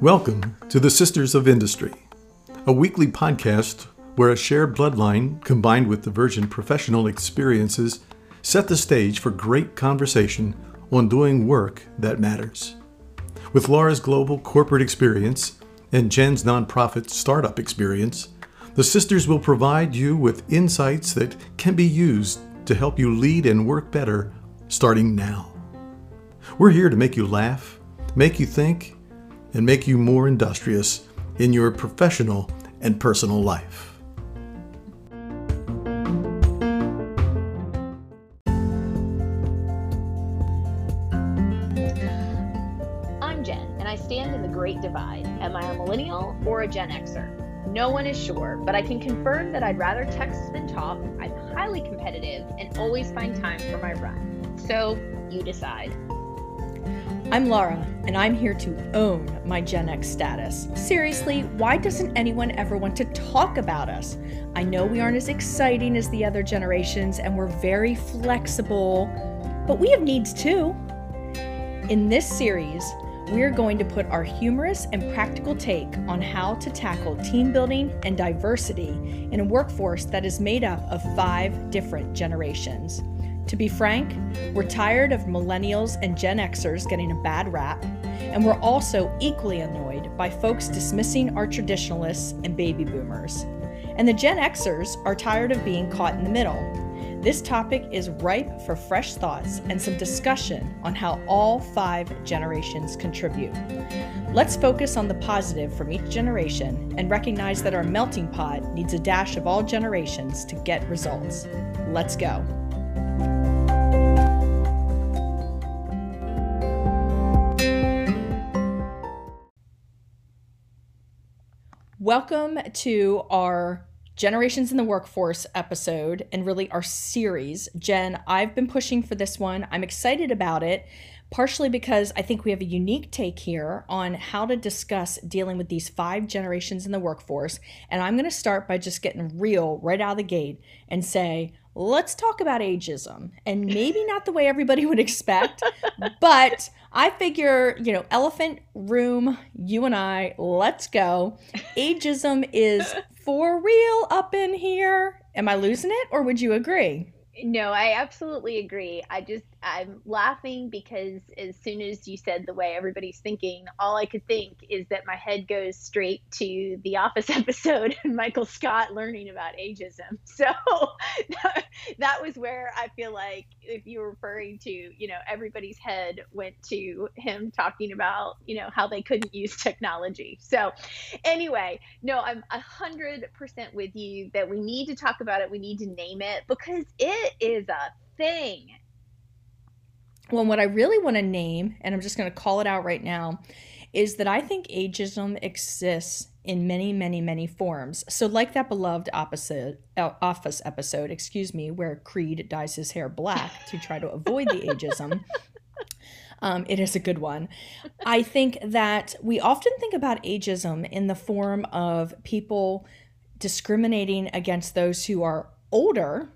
Welcome to the Sisters of Industry, a weekly podcast where a shared bloodline combined with divergent professional experiences set the stage for great conversation on doing work that matters. With Laura's global corporate experience and Jen's nonprofit startup experience, the sisters will provide you with insights that can be used to help you lead and work better starting now. We're here to make you laugh, make you think, and make you more industrious in your professional and personal life. I'm Jen, and I stand in the great divide. Am I a millennial or a Gen Xer? No one is sure, but I can confirm that I'd rather text than talk. I'm highly competitive and always find time for my run. So, you decide. I'm Laura, and I'm here to own my Gen X status. Seriously, why doesn't anyone ever want to talk about us? I know we aren't as exciting as the other generations, and we're very flexible, but we have needs too. In this series, we're going to put our humorous and practical take on how to tackle team building and diversity in a workforce that is made up of five different generations. To be frank, we're tired of millennials and Gen Xers getting a bad rap, and we're also equally annoyed by folks dismissing our traditionalists and baby boomers. And the Gen Xers are tired of being caught in the middle. This topic is ripe for fresh thoughts and some discussion on how all five generations contribute. Let's focus on the positive from each generation and recognize that our melting pot needs a dash of all generations to get results. Let's go. Welcome to our Generations in the Workforce episode and really our series. Jen, I've been pushing for this one. I'm excited about it, partially because I think we have a unique take here on how to discuss dealing with these five generations in the workforce. And I'm going to start by just getting real right out of the gate and say, let's talk about ageism. And maybe not the way everybody would expect but i figure you know elephant room you and i let's go. Ageism is for real up in here. Am i losing it or would you agree? No, I absolutely agree. I just I'm laughing because as soon as you said the way everybody's thinking, all I could think is that my head goes straight to the Office episode and Michael Scott learning about ageism. So that was where I feel like if you were referring to, you know, everybody's head went to him talking about, you know, how they couldn't use technology. So anyway, no, I'm a hundred percent with you that we need to talk about it. We need to name it because it is a thing. Well, what I really want to name, and I'm just going to call it out right now, is that I think ageism exists in many, many, many forms. So, like that beloved opposite, uh, Office episode, excuse me, where Creed dyes his hair black to try to avoid the ageism. Um, it is a good one. I think that we often think about ageism in the form of people discriminating against those who are older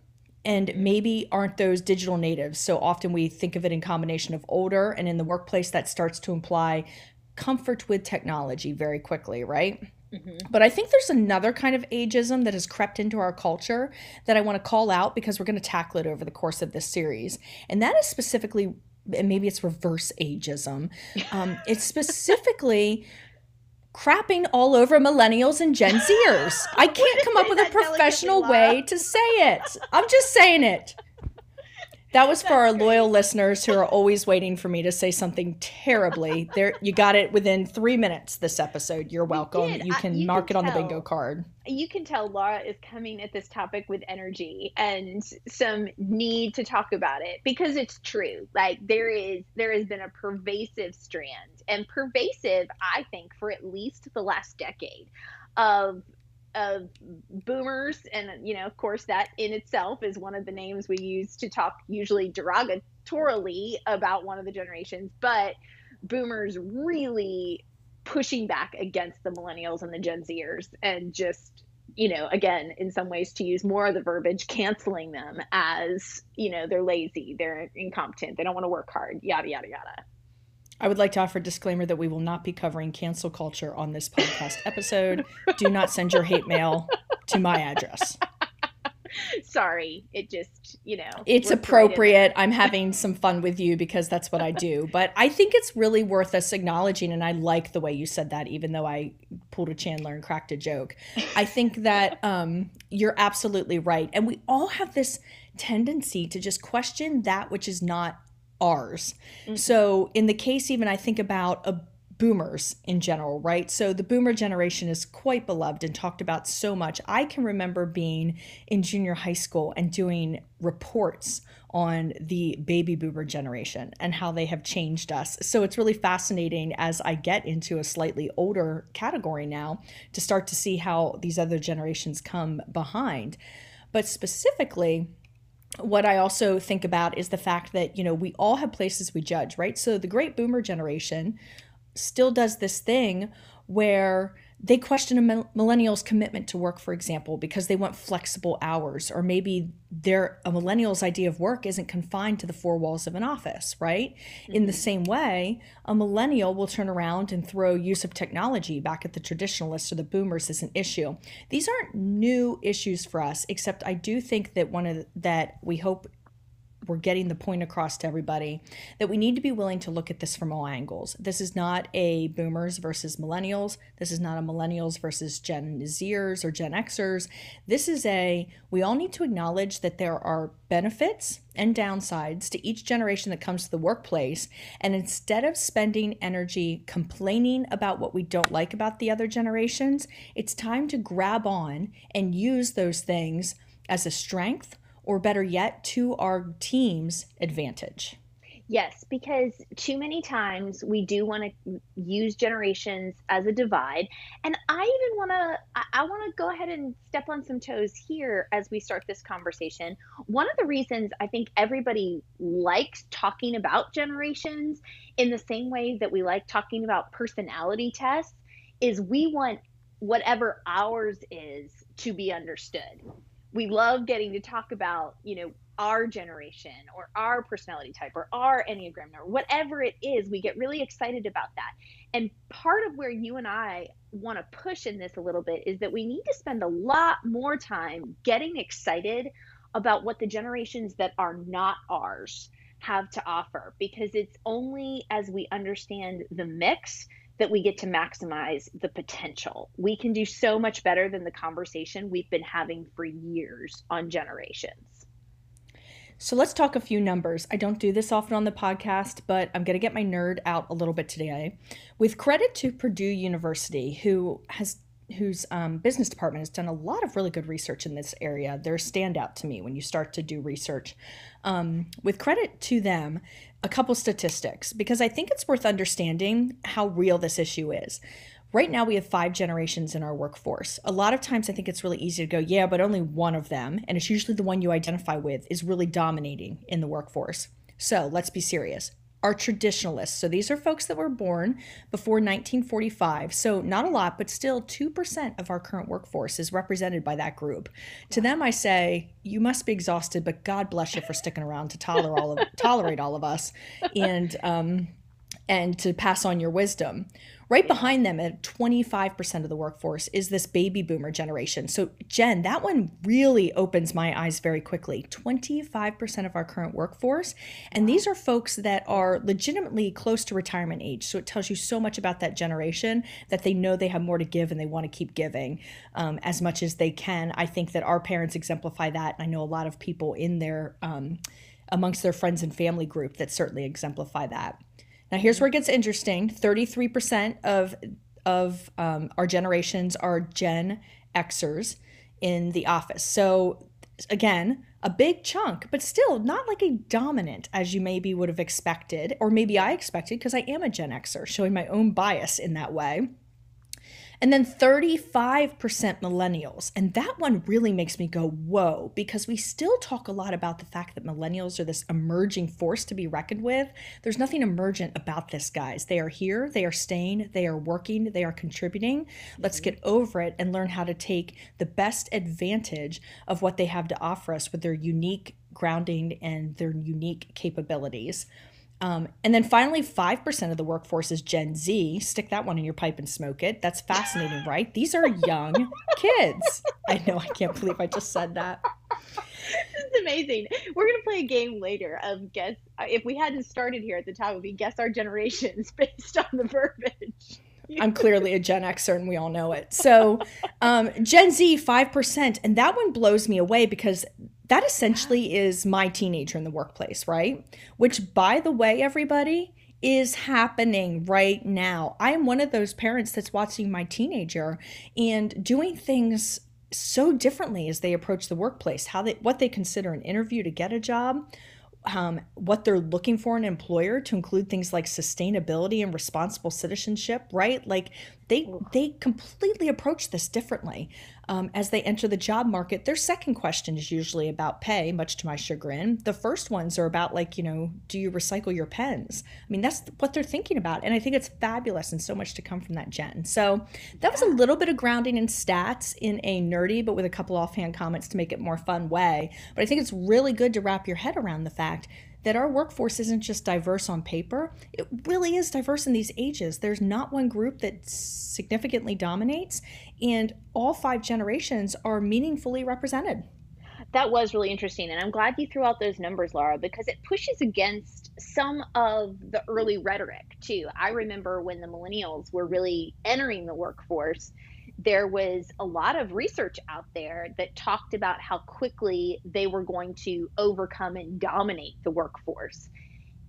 and maybe aren't those digital natives. So often we think of it in combination of older and in the workplace that starts to imply comfort with technology very quickly, right? Mm-hmm. But I think there's another kind of ageism that has crept into our culture that I want to call out because we're going to tackle it over the course of this series. And that is specifically, and maybe it's reverse ageism. Um, it's specifically crapping all over millennials and Gen Zers. I can't come up with a professional way to say it. I'm just saying it. That was for our loyal listeners who are always waiting for me to say something terribly. There, you got it within three minutes. This episode, you're welcome. You can you mark can it on the bingo card. You can tell Laura is coming at this topic with energy and some need to talk about it because it's true. Like there is, there has been a pervasive strand and pervasive, I think, for at least the last decade of of boomers and you know of course that in itself is one of the names we use to talk usually derogatorily about one of the generations but boomers really pushing back against the millennials and the gen zers and just you know, again, in some ways, to use more of the verbiage, canceling them as, you know, they're lazy, they're incompetent, they don't want to work hard, yada, yada, yada. I would like to offer a disclaimer that we will not be covering cancel culture on this podcast episode. Do not send your hate mail to my address. Sorry, it just, you know. It's appropriate. I'm having some fun with you because that's what I do. But I think it's really worth us acknowledging, and I like the way you said that, even though I pulled a Chandler and cracked a joke. I think that um, you're absolutely right. And we all have this tendency to just question that which is not ours. Mm-hmm. So, in the case, even I think about a boomers in general, right? So the boomer generation is quite beloved and talked about so much. I can remember being in junior high school and doing reports on the baby boomer generation and how they have changed us. So it's really fascinating as I get into a slightly older category now to start to see how these other generations come behind. But specifically, what I also think about is the fact that, you know, we all have places we judge, right? So the great boomer generation still does this thing where they question a millennial's commitment to work for example because they want flexible hours or maybe their a millennial's idea of work isn't confined to the four walls of an office right mm-hmm. in the mm-hmm. same way a millennial will turn around and throw use of technology back at the traditionalists or the boomers as an issue these aren't new issues for us except i do think that one of the, that we hope we're getting the point across to everybody that we need to be willing to look at this from all angles. This is not a boomers versus millennials. This is not a millennials versus Gen Zers or Gen Xers. This is a we all need to acknowledge that there are benefits and downsides to each generation that comes to the workplace. And instead of spending energy complaining about what we don't like about the other generations, it's time to grab on and use those things as a strength or better yet, to our team's advantage. Yes, because too many times we do want to use generations as a divide. And I even want to I, want to go ahead and step on some toes here as we start this conversation. One of the reasons I think everybody likes talking about generations in the same way that we like talking about personality tests is we want whatever ours is to be understood we love getting to talk about, you know, our generation or our personality type or our Enneagram number, whatever it is, we get really excited about that. And part of where you and I want to push in this a little bit is that we need to spend a lot more time getting excited about what the generations that are not ours have to offer because it's only as we understand the mix that we get to maximize the potential. We can do so much better than the conversation we've been having for years on generations. So let's talk a few numbers. I don't do this often on the podcast, but I'm going to get my nerd out a little bit today. With credit to Purdue University, who has whose um, business department has done a lot of really good research in this area. They're standout to me when you start to do research. Um, with credit to them, a couple statistics because I think it's worth understanding how real this issue is. Right now, we have five generations in our workforce. A lot of times, I think it's really easy to go, yeah, but only one of them, and it's usually the one you identify with, is really dominating in the workforce. So let's be serious are traditionalists. So these are folks that were born before 1945. So not a lot, but still 2% of our current workforce is represented by that group. To them, I say, you must be exhausted, but God bless you for sticking around to tolerate all of, tolerate all of us and, um, and to pass on your wisdom. Right behind them at 25% of the workforce is this baby boomer generation. So, Jen, that one really opens my eyes very quickly. 25% of our current workforce. And these are folks that are legitimately close to retirement age. So, it tells you so much about that generation that they know they have more to give and they want to keep giving um, as much as they can. I think that our parents exemplify that. And I know a lot of people in their, um, amongst their friends and family group that certainly exemplify that. Now, here's where it gets interesting 33% of, of um, our generations are Gen Xers in the office. So, again, a big chunk, but still not like a dominant as you maybe would have expected, or maybe I expected because I am a Gen Xer, showing my own bias in that way. And then 35% millennials. And that one really makes me go, whoa, because we still talk a lot about the fact that millennials are this emerging force to be reckoned with. There's nothing emergent about this, guys. They are here, they are staying, they are working, they are contributing. Let's get over it and learn how to take the best advantage of what they have to offer us with their unique grounding and their unique capabilities. Um, and then finally, 5% of the workforce is Gen Z. Stick that one in your pipe and smoke it. That's fascinating, right? These are young kids. I know, I can't believe I just said that. This is amazing. We're going to play a game later of guess. If we hadn't started here at the time, it would be guess our generations based on the verbiage. I'm clearly a Gen Xer and we all know it. So, um, Gen Z, 5%. And that one blows me away because that essentially is my teenager in the workplace, right? Which, by the way, everybody, is happening right now. I am one of those parents that's watching my teenager and doing things so differently as they approach the workplace, how they what they consider an interview to get a job, um, what they're looking for in an employer to include things like sustainability and responsible citizenship, right? Like they they completely approach this differently um, as they enter the job market. Their second question is usually about pay, much to my chagrin. The first ones are about like you know, do you recycle your pens? I mean, that's what they're thinking about, and I think it's fabulous and so much to come from that gen. So that was a little bit of grounding in stats in a nerdy but with a couple offhand comments to make it more fun way. But I think it's really good to wrap your head around the fact that our workforce isn't just diverse on paper, it really is diverse in these ages. There's not one group that significantly dominates, and all five generations are meaningfully represented. That was really interesting. And I'm glad you threw out those numbers, Laura, because it pushes against some of the early rhetoric, too. I remember when the millennials were really entering the workforce there was a lot of research out there that talked about how quickly they were going to overcome and dominate the workforce.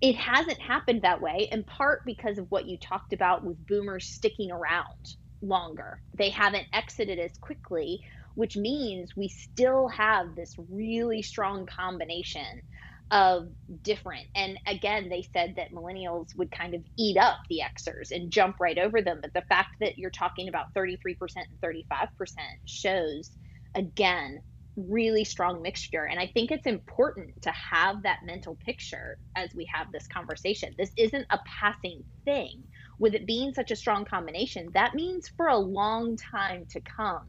It hasn't happened that way, in part because of what you talked about with boomers sticking around longer. They haven't exited as quickly, which means we still have this really strong combination of different. And again, they said that millennials would kind of eat up the Xers and jump right over them. But the fact that you're talking about 33% and 35% shows, again, really strong mixture. And I think it's important to have that mental picture as we have this conversation. This isn't a passing thing. With it being such a strong combination, that means for a long time to come,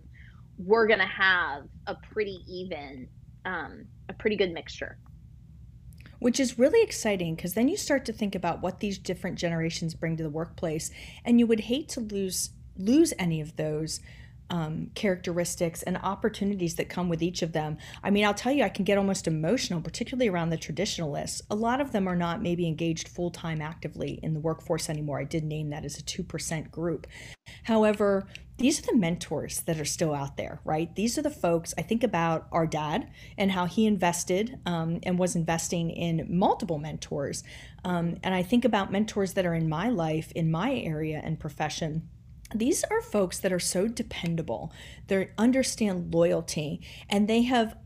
we're going to have a pretty even, um, a pretty good mixture which is really exciting because then you start to think about what these different generations bring to the workplace and you would hate to lose lose any of those um, characteristics and opportunities that come with each of them. I mean, I'll tell you, I can get almost emotional, particularly around the traditionalists. A lot of them are not maybe engaged full time actively in the workforce anymore. I did name that as a 2% group. However, these are the mentors that are still out there, right? These are the folks I think about our dad and how he invested um, and was investing in multiple mentors. Um, and I think about mentors that are in my life, in my area and profession these are folks that are so dependable. They understand loyalty and they have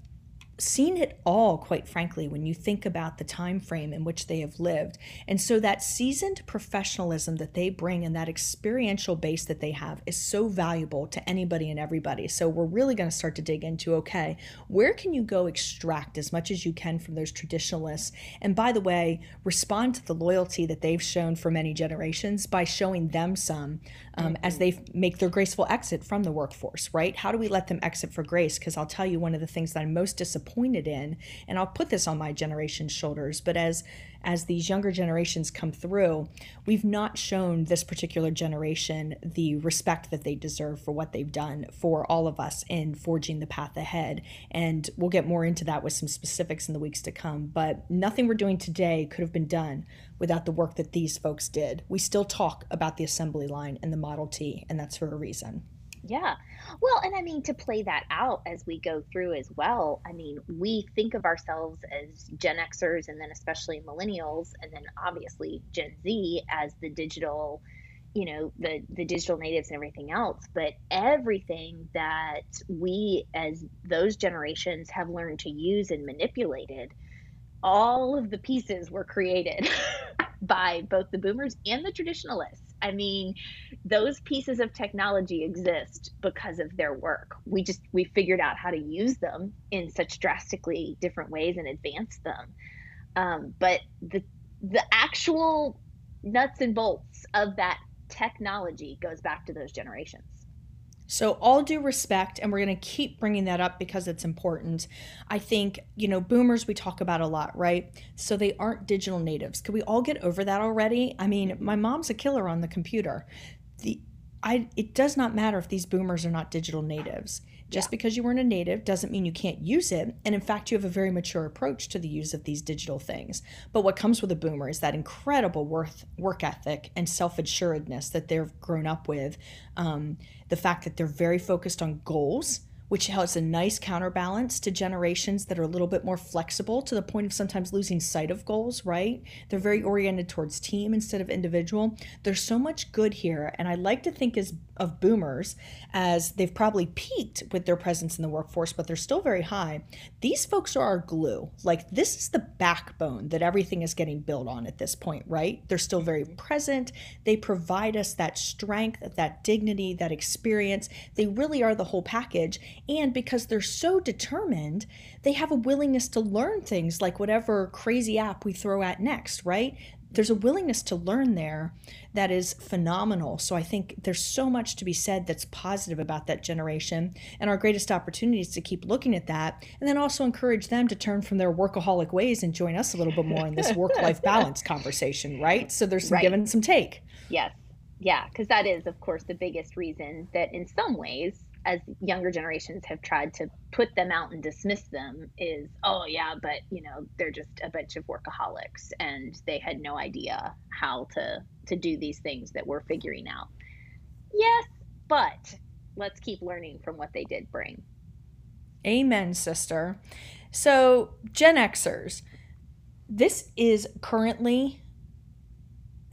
seen it all quite frankly when you think about the time frame in which they have lived. And so that seasoned professionalism that they bring and that experiential base that they have is so valuable to anybody and everybody. So we're really going to start to dig into okay where can you go extract as much as you can from those traditionalists? And by the way respond to the loyalty that they've shown for many generations by showing them some um, mm-hmm. as they make their graceful exit from the workforce right? How do we let them exit for grace? Because i'll tell you one of the things that i'm most disappointed disappointed in and i'll put this on my generation's shoulders but as as these younger generations come through we've not shown this particular generation the respect that they deserve for what they've done for all of us in forging the path ahead. And we'll get more into that with some specifics in the weeks to come but nothing we're doing today could have been done without the work that these folks did. We still talk about the assembly line and the model t and that's for a reason yeah. Well, and I mean, to play that out as we go through as well, I mean, we think of ourselves as Gen Xers and then especially millennials, and then obviously Gen Z as the digital, you know, the, the digital natives and everything else. But everything that we as those generations have learned to use and manipulated, all of the pieces were created by both the boomers and the traditionalists. I mean, those pieces of technology exist because of their work. We just we figured out how to use them in such drastically different ways and advance them. Um, but the the actual nuts and bolts of that technology goes back to those generations. So, all due respect, and we're going to keep bringing that up because it's important. I think, you know, boomers we talk about a lot, right? So, they aren't digital natives. Could we all get over that already? I mean, my mom's a killer on the computer. The I, it does not matter if these boomers are not digital natives. Just yeah. because you weren't a native doesn't mean you can't use it. And in fact, you have a very mature approach to the use of these digital things. But what comes with a boomer is that incredible worth, work ethic and self assuredness that they've grown up with. Um, the fact that they're very focused on goals which has a nice counterbalance to generations that are a little bit more flexible to the point of sometimes losing sight of goals, right? They're very oriented towards team instead of individual. There's so much good here. And I like to think as of boomers as they've probably peaked with their presence in the workforce, but they're still very high. These folks are our glue. Like this is the backbone that everything is getting built on at this point, right? They're still very mm-hmm. present. They provide us that strength, that dignity, that experience. They really are the whole package. And because they're so determined, they have a willingness to learn things like whatever crazy app we throw at next, right? There's a willingness to learn there that is phenomenal. So I think there's so much to be said that's positive about that generation. And our greatest opportunity is to keep looking at that and then also encourage them to turn from their workaholic ways and join us a little bit more in this work life balance conversation, right? So there's some right. give and some take. Yes. Yeah. Because that is, of course, the biggest reason that in some ways as younger generations have tried to put them out and dismiss them is oh yeah but you know they're just a bunch of workaholics and they had no idea how to to do these things that we're figuring out. Yes but let's keep learning from what they did bring. Amen sister. So gen xers this is currently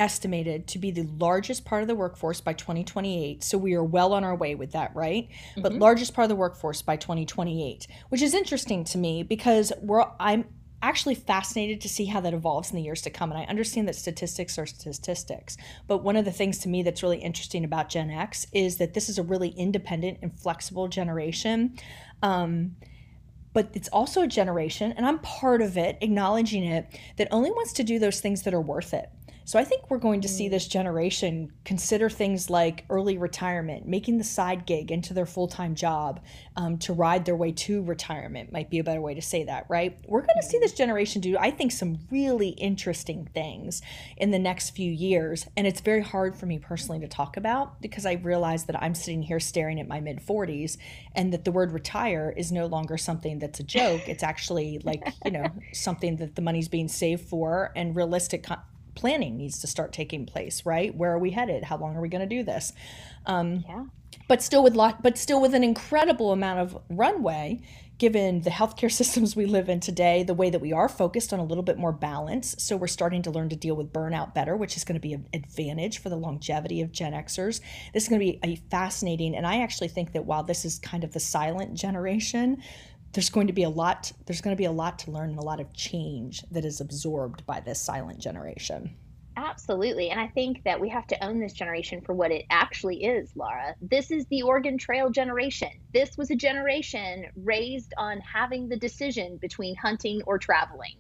estimated to be the largest part of the workforce by 2028. So we are well on our way with that, right? Mm-hmm. But largest part of the workforce by 2028, which is interesting to me because we're I'm actually fascinated to see how that evolves in the years to come. And I understand that statistics are statistics. But one of the things to me that's really interesting about Gen X is that this is a really independent and flexible generation. Um, but it's also a generation, and I'm part of it, acknowledging it, that only wants to do those things that are worth it. So I think we're going to see mm. this generation consider things like early retirement, making the side gig into their full time job um, to ride their way to retirement, might be a better way to say that, right? We're going to see mm-hmm. this generation do, I think, some really interesting things in the next few years. And it's very hard for me personally to talk about because I realize that I'm sitting here staring at my mid 40s and that the word retire is no longer something that's a joke. It's actually like, you know, something that the money's being saved for and realistic planning needs to start taking place, right? Where are we headed? How long are we going to do this? Um, yeah. But still with lot, but still with an incredible amount of runway, given the healthcare systems we live in today, the way that we are focused on a little bit more balance. So we're starting to learn to deal with burnout better, which is going to be an advantage for the longevity of Gen Xers. This is going to be a fascinating, and I actually think that while this is kind of the silent generation, there's going to be a lot there's going to be a lot to learn and a lot of change that is absorbed by this silent generation. Absolutely and i think that we have to own this generation for what it actually is laura. This is the oregon trail generation. This was a generation raised on having the decision between hunting or traveling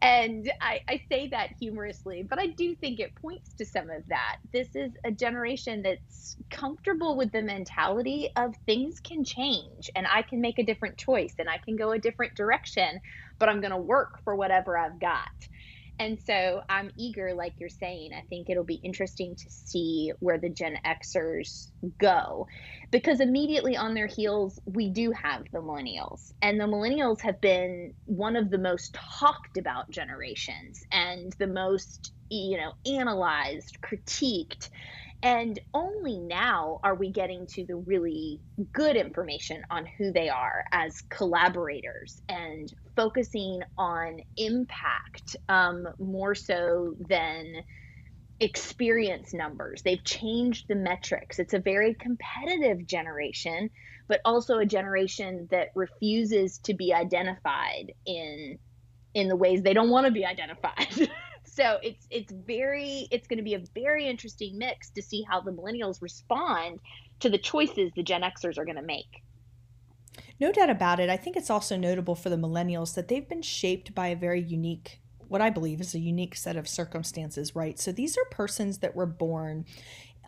and I, I, say that humorously, but I do think it points to some of that. This is a generation that's comfortable with the mentality of things can change and I can make a different choice and I can go a different direction, but I'm going to work for whatever I've got. And so I'm eager, like you're saying. I think it'll be interesting to see where the Gen Xers go because immediately on their heels, we do have the millennials. And the millennials have been one of the most talked about generations and the most, you know, analyzed, critiqued. And only now are we getting to the really good information on who they are as collaborators and focusing on impact um, more so than experience numbers. They've changed the metrics. It's a very competitive generation, but also a generation that refuses to be identified in in the ways they don't want to be identified. so it's it's very it's going to be a very interesting mix to see how the millennials respond to the choices the Gen Xers are going to make. No doubt about it. I think it's also notable for the millennials that they've been shaped by a very unique, what I believe is a unique set of circumstances, right? So these are persons that were born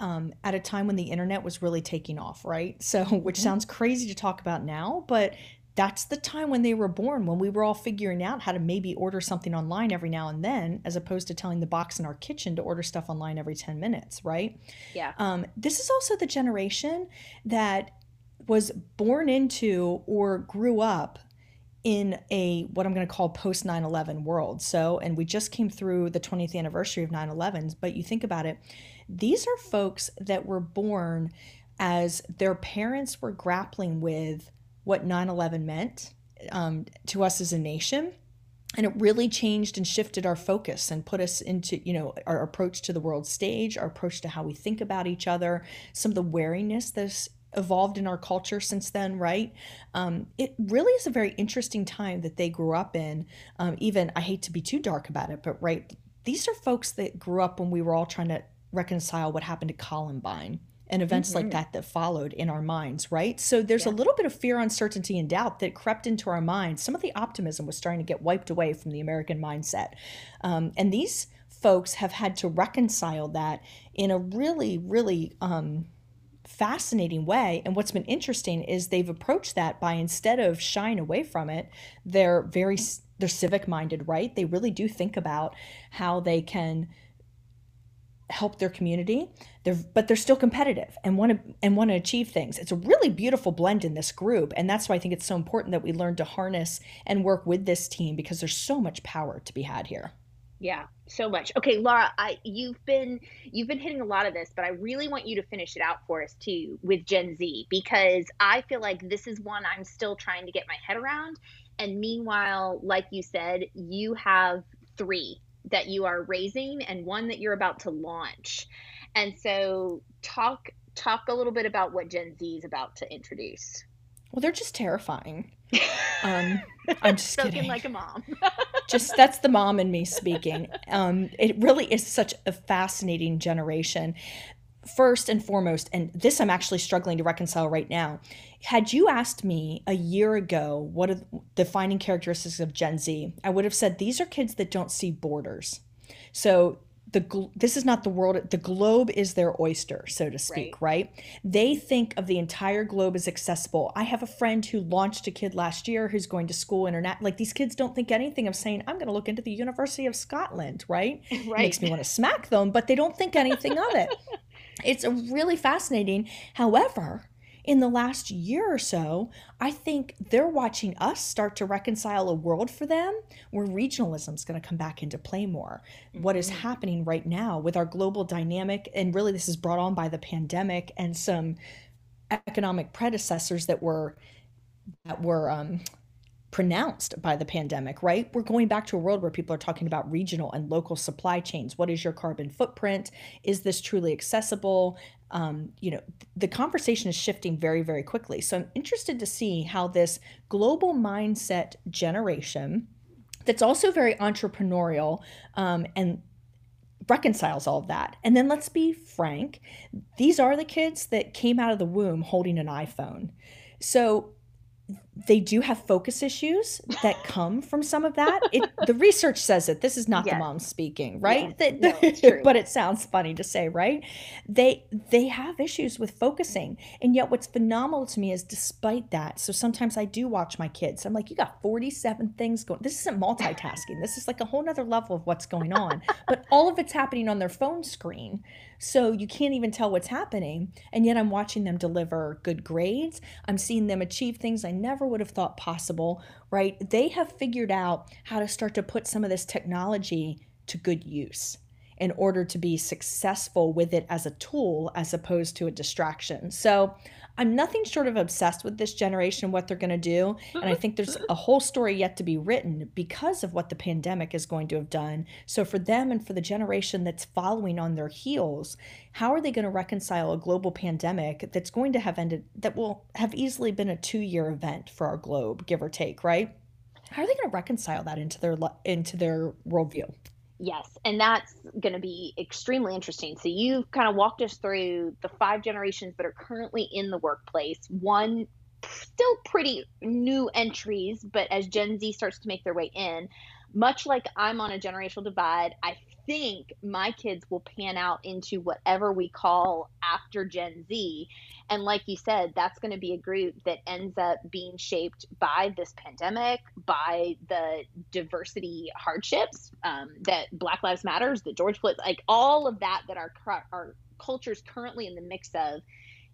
um, at a time when the internet was really taking off, right? So, which mm-hmm. sounds crazy to talk about now, but that's the time when they were born, when we were all figuring out how to maybe order something online every now and then, as opposed to telling the box in our kitchen to order stuff online every 10 minutes, right? Yeah. Um, this is also the generation that was born into or grew up in a what I'm going to call post 9/11 world. So, and we just came through the 20th anniversary of 9/11, but you think about it, these are folks that were born as their parents were grappling with what 9/11 meant um, to us as a nation and it really changed and shifted our focus and put us into you know our approach to the world stage our approach to how we think about each other some of the wariness that's evolved in our culture since then, right? Um, it really is a very interesting time that they grew up in. Um, even, I hate to be too dark about it, but right, these are folks that grew up when we were all trying to reconcile what happened to Columbine and events mm-hmm. like that that followed in our minds, right? So there's yeah. a little bit of fear, uncertainty, and doubt that crept into our minds. Some of the optimism was starting to get wiped away from the American mindset. Um, and these folks have had to reconcile that in a really, really um, fascinating way. And what's been interesting is they've approached that by instead of shying away from it, they're very they're civic minded, right? They really do think about how they can help their community they're but they're still competitive and want to and want to achieve things it's a really beautiful blend in this group and that's why i think it's so important that we learn to harness and work with this team because there's so much power to be had here yeah, so much. Okay, Laura, I you've been you've been hitting a lot of this, but I really want you to finish it out for us too with Gen Z because I feel like this is one I'm still trying to get my head around. And meanwhile, like you said, you have three that you are raising and one that you're about to launch. And so talk talk a little bit about what Gen Z is about to introduce. Well, they're just terrifying. Um, I'm just Spoken kidding. like a mom. just that's the mom in me speaking. Um, it really is such a fascinating generation. First and foremost, and this I'm actually struggling to reconcile right now. Had you asked me a year ago what are the defining characteristics of Gen Z, I would have said these are kids that don't see borders. So the this is not the world the globe is their oyster so to speak right. right. they think of the entire globe as accessible i have a friend who launched a kid last year who's going to school internet like these kids don't think anything of saying i'm going to look into the university of scotland right, right. makes me want to smack them but they don't think anything of it it's really fascinating however in the last year or so, I think they're watching us start to reconcile a world for them where regionalism is going to come back into play more. Mm-hmm. What is mm-hmm. happening right now with our global dynamic, and really this is brought on by the pandemic and some economic predecessors that were that were um, pronounced by the pandemic, right? We're going back to a world where people are talking about regional and local supply chains. What is your carbon footprint? Is this truly accessible? Um, you know, the conversation is shifting very, very quickly. So I'm interested to see how this global mindset generation that's also very entrepreneurial um, and reconciles all of that. And then let's be frank, these are the kids that came out of the womb holding an iPhone. So they do have focus issues that come from some of that. It, the research says it. This is not yes. the mom speaking, right? Yes. no, but it sounds funny to say, right? They they have issues with focusing, and yet what's phenomenal to me is despite that. So sometimes I do watch my kids. I'm like, you got 47 things going. This isn't multitasking. This is like a whole nother level of what's going on. but all of it's happening on their phone screen. So you can't even tell what's happening. And yet I'm watching them deliver good grades. I'm seeing them achieve things I never would have thought possible, right? They have figured out how to start to put some of this technology to good use in order to be successful with it as a tool as opposed to a distraction. So I'm nothing short of obsessed with this generation, what they're going to do. And I think there's a whole story yet to be written because of what the pandemic is going to have done. So, for them and for the generation that's following on their heels, how are they going to reconcile a global pandemic that's going to have ended, that will have easily been a two year event for our globe, give or take, right? How are they going to reconcile that into their into their worldview? Yes, and that's going to be extremely interesting. So you've kind of walked us through the five generations that are currently in the workplace. One still pretty new entries, but as Gen Z starts to make their way in, much like I'm on a generational divide, I think my kids will pan out into whatever we call after Gen Z. And like you said, that's going to be a group that ends up being shaped by this pandemic, by the diversity hardships um, that Black Lives Matters, that George Floyd, like all of that that our our culture is currently in the mix of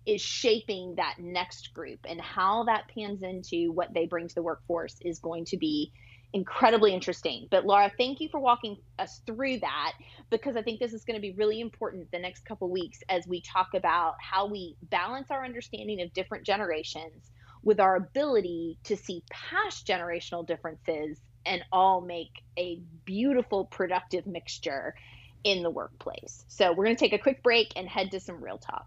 is shaping that next group and how that pans into what they bring to the workforce is going to be incredibly interesting. But Laura, thank you for walking us through that because I think this is going to be really important the next couple weeks as we talk about how we balance our understanding of different generations with our ability to see past generational differences and all make a beautiful productive mixture in the workplace. So we're going to take a quick break and head to some real talk.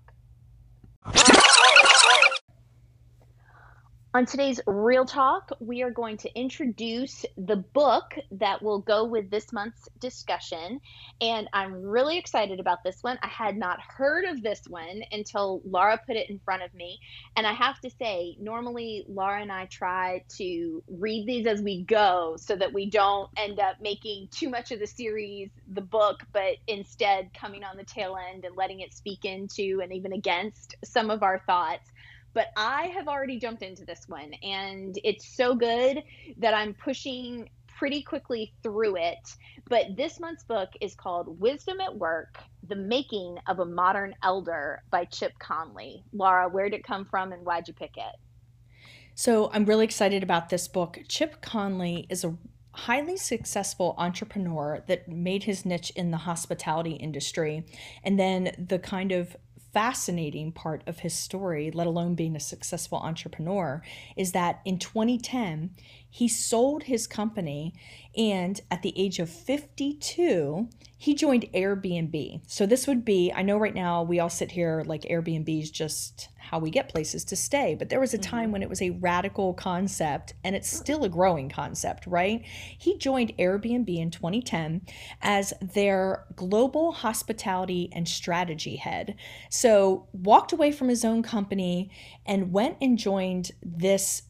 On today's Real Talk, we are going to introduce the book that will go with this month's discussion. And I'm really excited about this one. I had not heard of this one until Laura put it in front of me. And I have to say, normally Laura and I try to read these as we go so that we don't end up making too much of the series the book, but instead coming on the tail end and letting it speak into and even against some of our thoughts but I have already jumped into this one and it's so good that I'm pushing pretty quickly through it. But this month's book is called Wisdom at Work The Making of a Modern Elder by Chip Conley. Laura, where did it come from and why'd you pick it? So I'm really excited about this book. Chip Conley is a highly successful entrepreneur that made his niche in the hospitality industry and then the kind of fascinating part of his story, let alone being a successful entrepreneur, is that in 2010, he sold his company and at the age of 52, he joined Airbnb. So this would be, I know right now we all sit here like Airbnb is just how we get places to stay, but there was a mm-hmm. time when it was a radical concept and it's still a growing concept, right? He joined Airbnb in 2010 as their global hospitality and strategy head. So walked away from his own company and went and joined this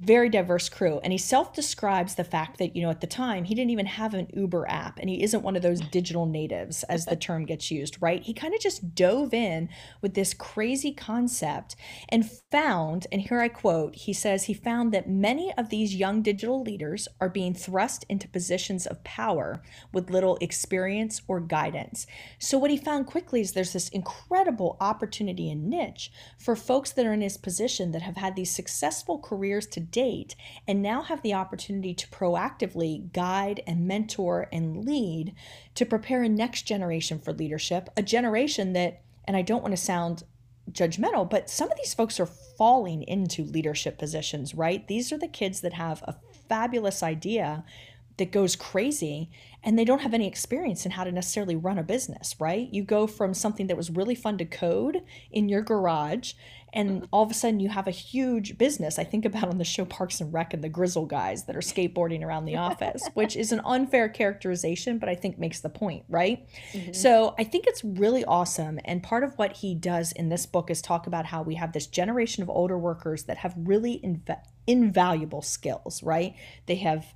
very diverse crew. And he self-describes the fact that you know at the time he didn't even have an uber app and he isn't one of those digital natives as the term gets used right? He kind of just dove in with this crazy concept and found and here i quote he says he found that many of these young digital leaders are being thrust into positions of power with little experience or guidance. So what he found quickly is there's this incredible opportunity and niche for folks that are in his position that have had these successful careers to date and now have the opportunity to proactively guide and mentor and lead to prepare a next generation for leadership, a generation that, and I don't want to sound judgmental, but some of these folks are falling into leadership positions, right? These are the kids that have a fabulous idea that goes crazy and they don't have any experience in how to necessarily run a business, right? You go from something that was really fun to code in your garage and all of a sudden you have a huge business. I think about on the show Parks and Rec and the Gryzzl guys that are skateboarding around the office, which is an unfair characterization, but I think makes the point, right? Mm-hmm. So I think it's really awesome. And part of what he does in this book is talk about how we have this generation of older workers that have really inv- invaluable skills, right? They have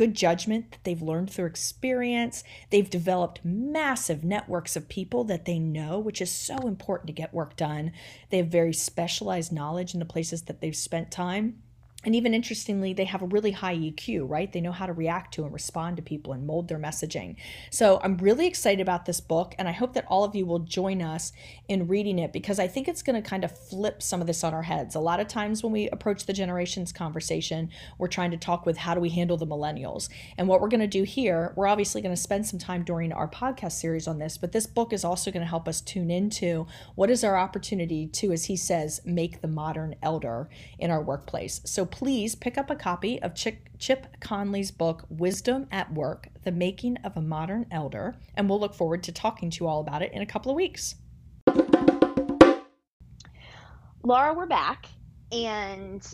good judgment that they've learned through experience. They've developed massive networks of people that they know, which is so important to get work done. They have very specialized knowledge in the places that they've spent time and even interestingly, they have a really high EQ, right? They know how to react to and respond to people and mold their messaging. So I'm really excited about this book, and I hope that all of you will join us in reading it because I think it's going to kind of flip some of this on our heads. A lot of times when we approach the generations conversation, we're trying to talk with how do we handle the millennials. And what we're going to do here, we're obviously going to spend some time during our podcast series on this, but this book is also going to help us tune into what is our opportunity to, as he says, make the modern elder in our workplace. So please pick up a copy of Chip, Conley's book, Wisdom at Work The Making of a Modern Elder, and we'll look forward to talking to you all about it in a couple of weeks. Laura, we're back. And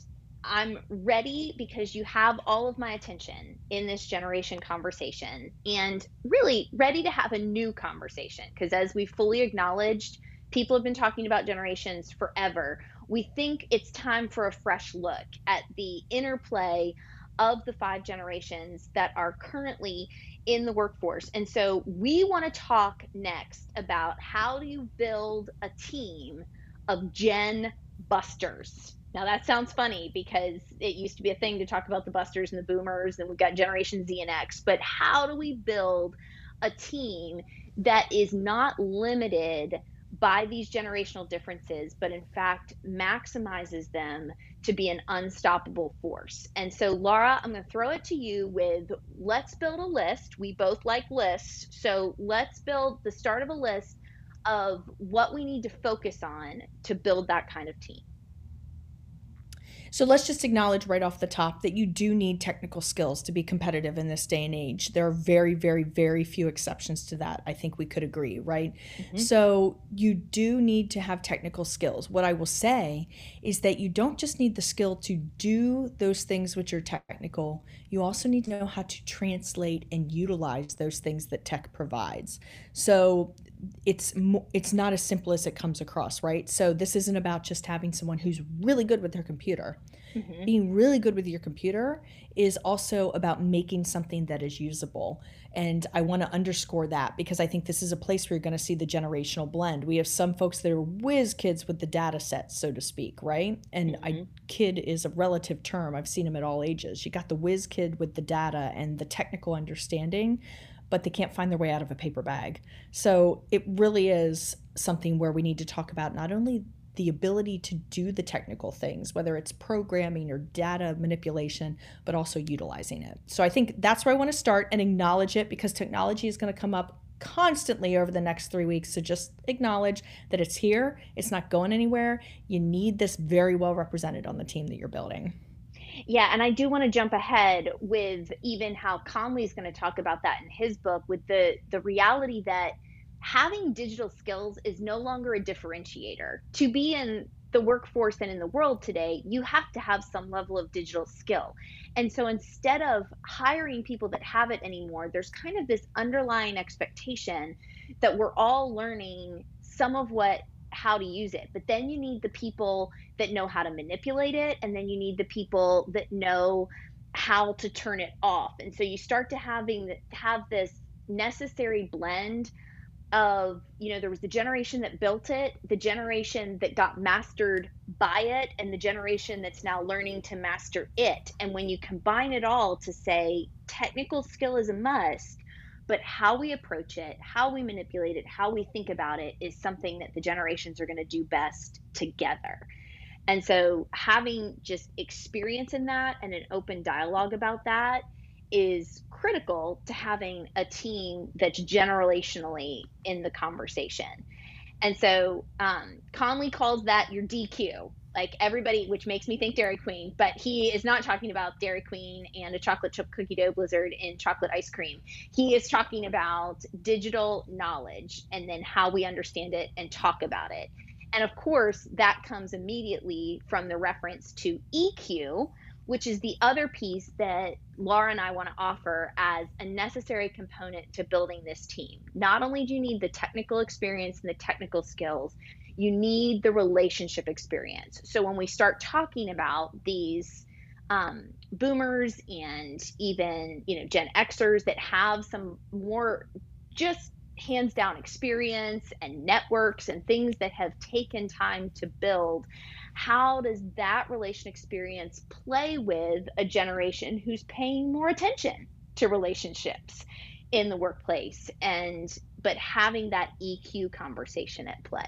I'm ready because you have all of my attention in this generation conversation and really ready to have a new conversation. Because as we fully acknowledged, people have been talking about generations forever. We think it's time for a fresh look at the interplay of the five generations that are currently in the workforce. And so we want to talk next about how do you build a team of Gen Busters. Now that sounds funny because it used to be a thing to talk about the busters and the boomers, and we've got Generation Z and X. But how do we build a team that is not limited by these generational differences, but in fact maximizes them to be an unstoppable force? And so, Laura, I'm going to throw it to you with let's build a list. We both like lists. So let's build the start of a list of what we need to focus on to build that kind of team. So let's just acknowledge right off the top that you do need technical skills to be competitive in this day and age. There are very, very, very few exceptions to that. I think we could agree, right? Mm-hmm. So you do need to have technical skills. What I will say is that you don't just need the skill to do those things which are technical, you also need to know how to translate and utilize those things that tech provides. So it's it's not as simple as it comes across, right? So this isn't about just having someone who's really good with their computer. Mm-hmm. Being really good with your computer is also about making something that is usable. And I want to underscore that because I think this is a place where you're going to see the generational blend. We have some folks that are whiz kids with the data sets, so to speak, right? And mm-hmm. I kid is a relative term. I've seen them at all ages. You got the whiz kid with the data and the technical understanding but they can't find their way out of a paper bag. So it really is something where we need to talk about not only the ability to do the technical things, whether it's programming or data manipulation, but also utilizing it. So I think that's where I want to start and acknowledge it because technology is going to come up constantly over the next three weeks. So just acknowledge that it's here, it's not going anywhere. You need this very well represented on the team that you're building. Yeah, and I do want to jump ahead with even how Conley's going to talk about that in his book with the the reality that having digital skills is no longer a differentiator. To be in the workforce and in the world today, you have to have some level of digital skill. And so instead of hiring people that have it anymore, there's kind of this underlying expectation that we're all learning some of what how to use it. But then you need the people that know how to manipulate it, and then you need the people that know how to turn it off. And so you start to having have this necessary blend of you know there was the generation that built it the generation that got mastered by it and the generation that's now learning to master it and when you combine it all to say technical skill is a must but how we approach it, how we manipulate it, how we think about it is something that the generations are going to do best together. And so having just experience in that and an open dialogue about that is critical to having a team that's generationally in the conversation. And so um, Conley calls that your DQ, like everybody, which makes me think Dairy Queen, but he is not talking about Dairy Queen and a chocolate chip cookie dough blizzard in chocolate ice cream. He is talking about digital knowledge and then how we understand it and talk about it. And of course, that comes immediately from the reference to EQ, which is the other piece that Laura and I want to offer as a necessary component to building this team. Not only do you need the technical experience and the technical skills, you need the relationship experience. So when we start talking about these um, boomers and even you know Gen Xers that have some more just hands down experience and networks and things that have taken time to build how does that relation experience play with a generation who's paying more attention to relationships in the workplace and but having that EQ conversation at play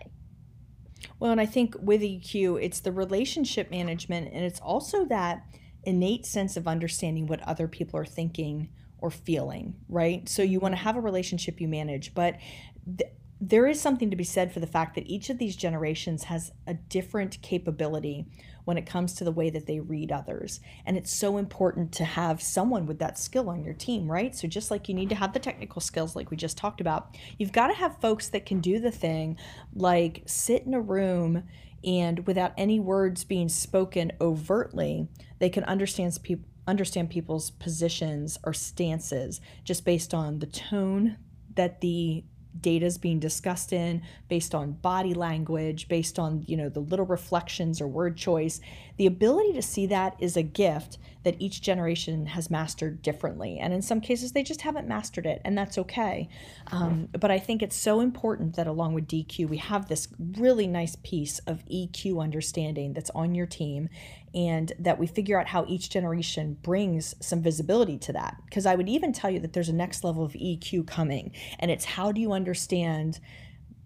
well, and I think with EQ, it's the relationship management and it's also that innate sense of understanding what other people are thinking or feeling, right? So you want to have a relationship you manage, but th- there is something to be said for the fact that each of these generations has a different capability when it comes to the way that they read others. And it's so important to have someone with that skill on your team, right? So, just like you need to have the technical skills, like we just talked about, you've got to have folks that can do the thing like sit in a room and without any words being spoken overtly, they can understand people understand people's positions or stances just based on the tone that the data is being discussed in based on body language based on you know the little reflections or word choice the ability to see that is a gift that each generation has mastered differently and in some cases they just haven't mastered it and that's okay um, but i think it's so important that along with dq we have this really nice piece of eq understanding that's on your team and that we figure out how each generation brings some visibility to that. Because I would even tell you that there's a next level of EQ coming, and it's how do you understand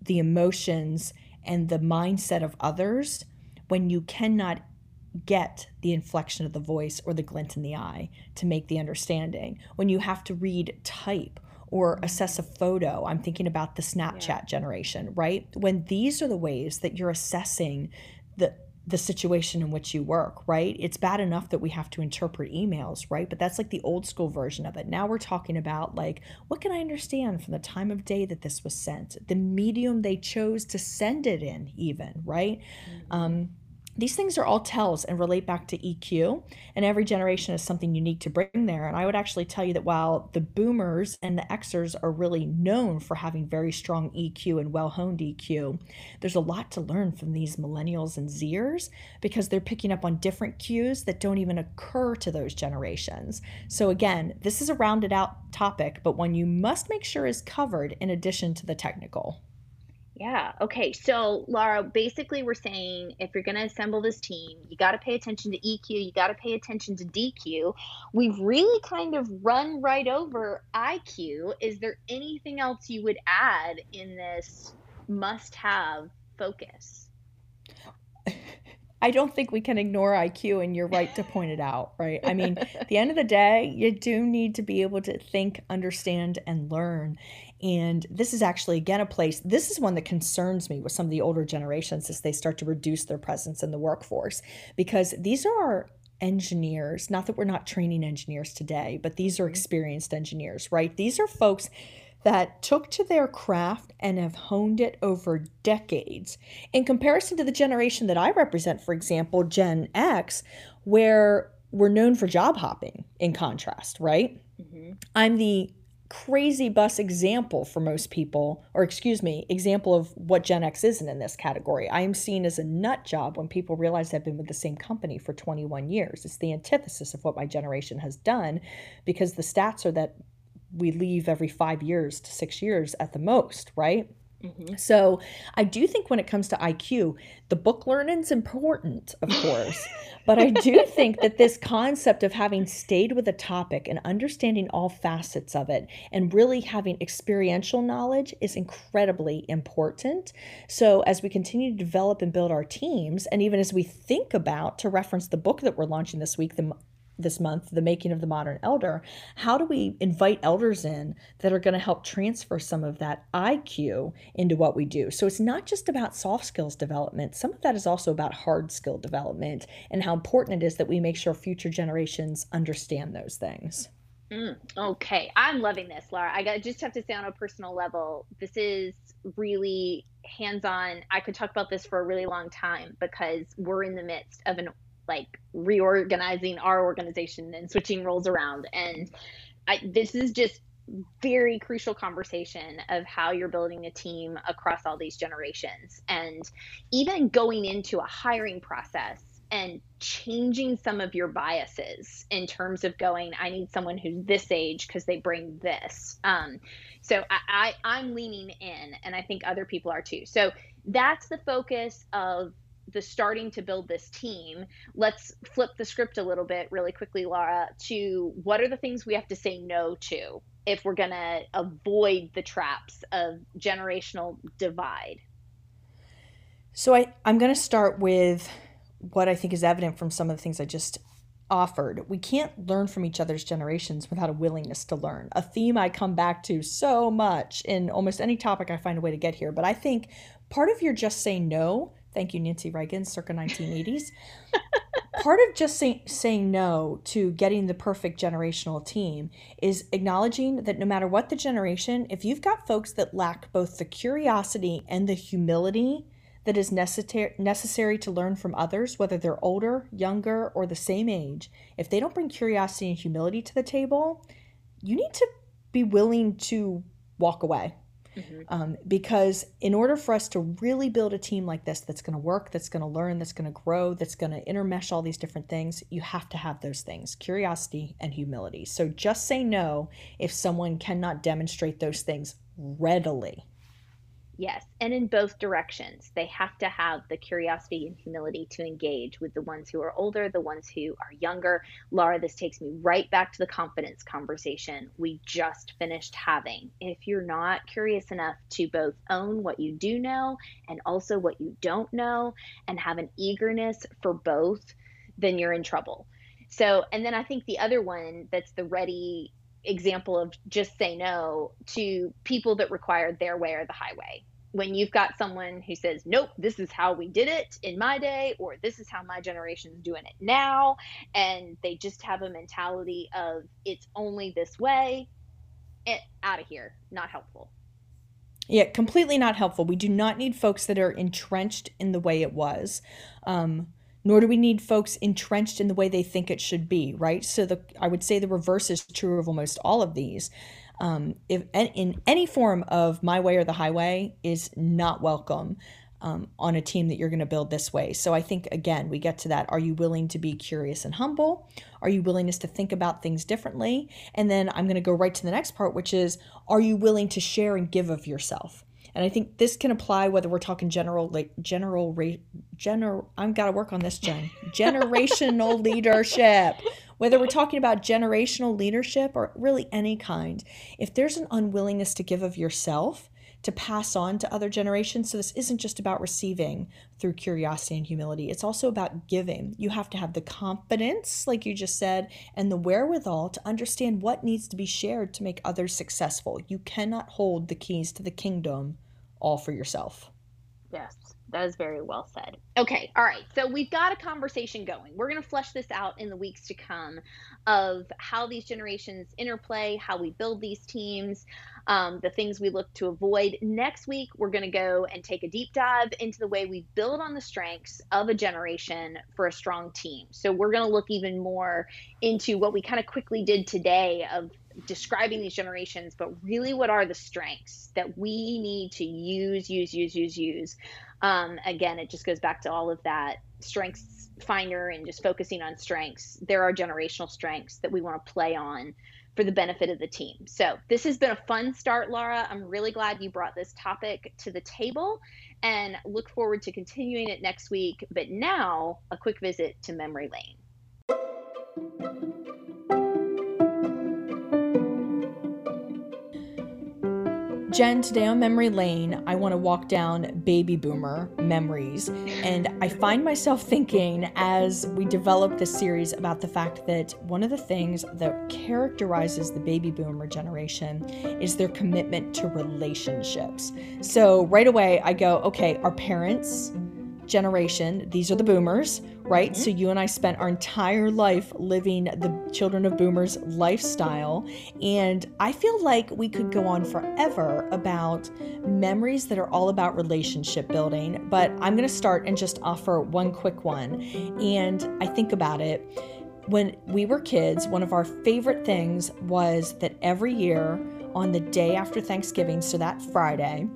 the emotions and the mindset of others when you cannot get the inflection of the voice or the glint in the eye to make the understanding, when you have to read type or assess a photo. I'm thinking about the Snapchat yeah. generation, right? When these are the ways that you're assessing the the situation in which you work, right? It's bad enough that we have to interpret emails, right? But that's like the old school version of it. Now we're talking about like, what can I understand from the time of day that this was sent, the medium they chose to send it in, even, right? Mm-hmm. Um, these things are all tells and relate back to EQ, and every generation has something unique to bring there. And I would actually tell you that while the boomers and the Xers are really known for having very strong EQ and well honed EQ, there's a lot to learn from these millennials and Zers because they're picking up on different cues that don't even occur to those generations. So, again, this is a rounded out topic, but one you must make sure is covered in addition to the technical. Yeah. Okay. So, Laura, basically, we're saying if you're going to assemble this team, you got to pay attention to EQ, you got to pay attention to DQ. We've really kind of run right over IQ. Is there anything else you would add in this must have focus? I don't think we can ignore IQ, and you're right to point it out, right? I mean, at the end of the day, you do need to be able to think, understand, and learn. And this is actually, again, a place, this is one that concerns me with some of the older generations as they start to reduce their presence in the workforce, because these are our engineers. Not that we're not training engineers today, but these are mm-hmm. experienced engineers, right? These are folks that took to their craft and have honed it over decades. In comparison to the generation that I represent, for example, Gen X, where we're known for job hopping in contrast, right? Mm-hmm. I'm the crazy bus example for most people, or excuse me, example of what Gen X isn't in this category. I am seen as a nut job when people realize I've been with the same company for 21 years. It's the antithesis of what my generation has done because the stats are that we leave every five years to six years at the most, right? Mm-hmm. So I do think when it comes to IQ, the book learning's important, of course. but I do think that this concept of having stayed with a topic and understanding all facets of it and really having experiential knowledge is incredibly important. So as we continue to develop and build our teams, and even as we think about, to reference the book that we're launching this week, the this month, The Making of the Modern Elder, how do we invite elders in that are going to help transfer some of that IQ into what we do? So it's not just about soft skills development, some of that is also about hard skill development and how important it is that we make sure future generations understand those things. Mm, okay, I'm loving this, Laura. I got, just have to say on a personal level, this is really hands on. I could talk about this for a really long time because we're in the midst of an like reorganizing our organization and switching roles around. And I, this is just very crucial conversation of how you're building a team across all these generations. And even going into a hiring process and changing some of your biases in terms of going i need someone who's this age because they bring this. Um, so I, I i'm leaning in and i think other people are too. So that's the focus of the starting to build this team, let's flip the script a little bit really quickly, Laura, to what are the things we have to say no to if we're going to avoid the traps of generational divide? So I, I'm going to start with what I think is evident from some of the things I just offered, we can't learn from each other's generations without a willingness to learn. A theme I come back to so much in almost any topic I find a way to get here. But I think part of your just say no, thank you, Nancy Reagan, circa 1980s. part of just say, saying no to getting the perfect generational team is acknowledging that no matter what the generation, if you've got folks that lack both the curiosity and the humility that is necessary necessary to learn from others, whether they're older, younger, or the same age, if they don't bring curiosity and humility to the table, you need to be willing to walk away. Mm-hmm. Um, because in order for us to really build a team like this that's going to work, that's going to learn, that's going to grow, that's going to intermesh all these different things, you have to have those things curiosity and humility. So just say no if someone cannot demonstrate those things readily. Yes, and in both directions. They have to have the curiosity and humility to engage with the ones who are older, the ones who are younger. Laura, this takes me right back to the confidence conversation we just finished having. If you're not curious enough to both own what you do know and also what you don't know and have an eagerness for both, then you're in trouble. So, and then I think the other one that's the ready example of just say no to people that require their way or the highway when you've got someone who says, nope, this is how we did it in my day, or this is how my generation's doing it now, and they just have a mentality of it's only this way, it, out of here, not helpful. Yeah, completely not helpful. We do not need folks that are entrenched in the way it was. Um, nor do we need folks entrenched in the way they think it should be, right? So the I would say the reverse is true of almost all of these um, if in any form of my way or the highway is not welcome um, on a team that you're going to build this way. So I think again we get to that. Are you willing to be curious and humble? Are you willingness to think about things differently? And then I'm going to go right to the next part, which is are you willing to share and give of yourself? And I think this can apply whether we're talking general, like general, general. I've got to work on this, Jen. Generational leadership, whether we're talking about generational leadership or really any kind, if there's an unwillingness to give of yourself, to pass on to other generations. So this isn't just about receiving through curiosity and humility. It's also about giving. You have to have the confidence, like you just said, and the wherewithal to understand what needs to be shared to make others successful. You cannot hold the keys to the kingdom all for yourself. Yes. That is very well said. Okay, all right. So we've got a conversation going. We're going to flesh this out in the weeks to come of how these generations interplay, how we build these teams, um, the things we look to avoid. Next week, we're going to go and take a deep dive into the way we build on the strengths of a generation for a strong team. So we're going to look even more into what we kind of quickly did today of describing these generations, but really what are the strengths that we need to use, use, use, use, use. Um, again, it just goes back to all of that strengths finder and just focusing on strengths. There are generational strengths that we want to play on for the benefit of the team. So, this has been a fun start, Laura. I'm really glad you brought this topic to the table and look forward to continuing it next week. But now, a quick visit to memory lane. Jen, today on Memory Lane, I want to walk down baby boomer memories. And I find myself thinking as we develop this series about the fact that one of the things that characterizes the baby boomer generation is their commitment to relationships. So right away, I go, okay, our parents, generation, these are the boomers, right? Mm-hmm. So you and I spent our entire life living the children of boomers lifestyle. And I feel like we could go on forever about memories that are all about relationship building. But I'm going to start and just offer one quick one. And I think about it. When we were kids, one of our favorite things was that every year on the day after Thanksgiving, so that Friday,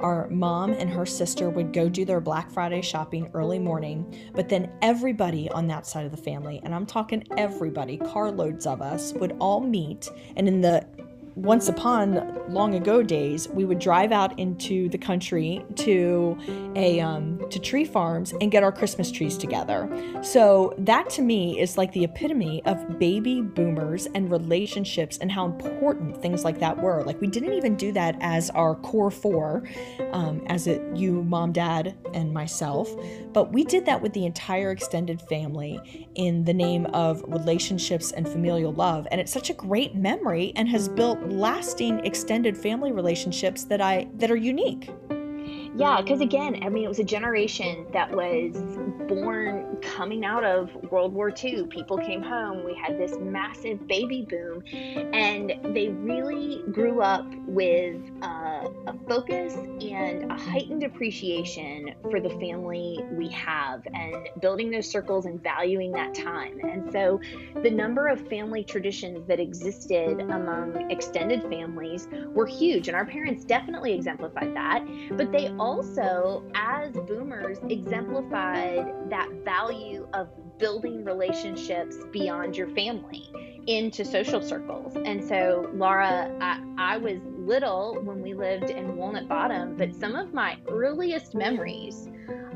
our mom and her sister would go do their Black Friday shopping early morning, but then everybody on that side of the family, and I'm talking everybody, carloads of us, would all meet. And in the once upon long ago days, we would drive out into the country to a um, to tree farms and get our Christmas trees together. So that to me is like the epitome of baby boomers and relationships and how important things like that were. Like we didn't even do that as our core four, um, as it you, mom, dad, and myself, but we did that with the entire extended family in the name of relationships and familial love. And it's such a great memory and has built lasting extended family relationships that I that are unique. Yeah, because again, I mean, it was a generation that was born coming out of World War II. People came home. We had this massive baby boom, and they really grew up with uh, a focus and a heightened appreciation for the family we have and building those circles and valuing that time. And so, the number of family traditions that existed among extended families were huge, and our parents definitely exemplified that. But they also, as boomers, exemplified that value of building relationships beyond your family into social circles. And so, Laura, I, I, was little when we lived in Walnut Bottom, but some of my earliest memories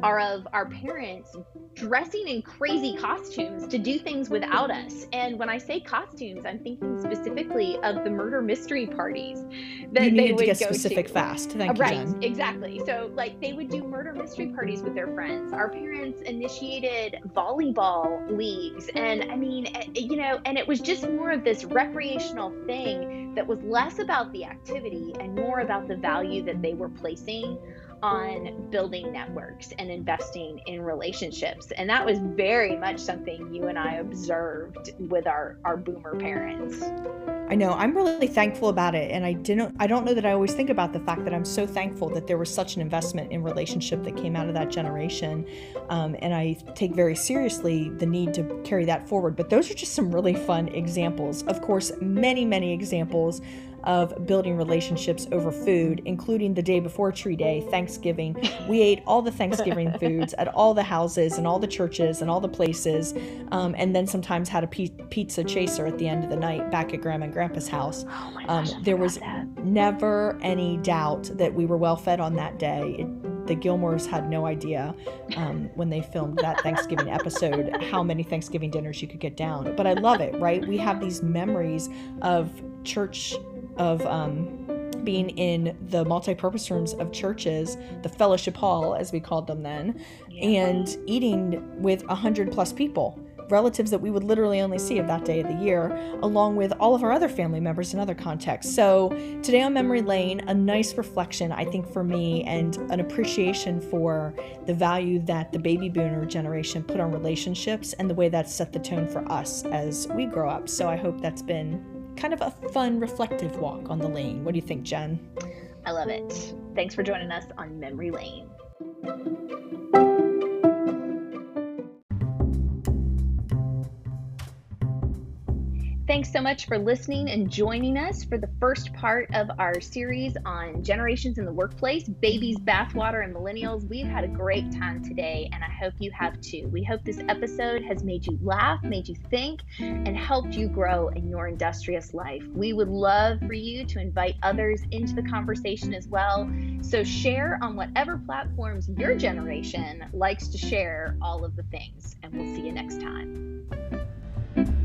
are of our parents dressing in crazy costumes to do things without us. And when I say costumes, I'm thinking specifically of the murder mystery parties that you they would to get go specific to. fast. Thank right, you, Jen. exactly. So like they would do murder mystery parties with their friends. Our parents initiated volleyball leagues, and I mean, eh, you know, and it was just more of this recreational thing that was less about the activity and more about the value that they were placing on building networks and investing in relationships. And that was very much something you and I observed with our, our boomer parents. I know I'm really thankful about it and I didn't I don't know that I always think about the fact that I'm so thankful that there was such an investment in relationship that came out of that generation um, and I take very seriously the need to carry that forward but those are just some really fun examples of course many many examples of building relationships over food, including the day before Tree Day, Thanksgiving. We ate all the Thanksgiving foods at all the houses and all the churches and all the places, um, and then sometimes had a pizza chaser at the end of the night back at Grandma and Grandpa's house. Oh gosh, um, there was that. never any doubt that we were well fed on that day. It, the Gilmores had no idea um, when they filmed that Thanksgiving episode how many Thanksgiving dinners you could get down. But I love it, right? We have these memories of church of um, being in the multi-purpose rooms of churches, the fellowship hall as we called them then, and eating with a hundred plus people, relatives that we would literally only see of that day of the year, along with all of our other family members in other contexts. So today on Memory Lane, a nice reflection, I think, for me, and an appreciation for the value that the baby boomer generation put on relationships and the way that set the tone for us as we grow up. So I hope that's been kind of a fun, reflective walk on the lane. What do you think, Jen? I love it. Thanks for joining us on Memory Lane. Thanks so much for listening and joining us for the first part of our series on generations in the workplace, babies, bathwater, and millennials. We've had a great time today, and I hope you have too. We hope this episode has made you laugh, made you think, and helped you grow in your industrious life. We would love for you to invite others into the conversation as well. So share on whatever platforms your generation likes to share all of the things, and we'll see you next time.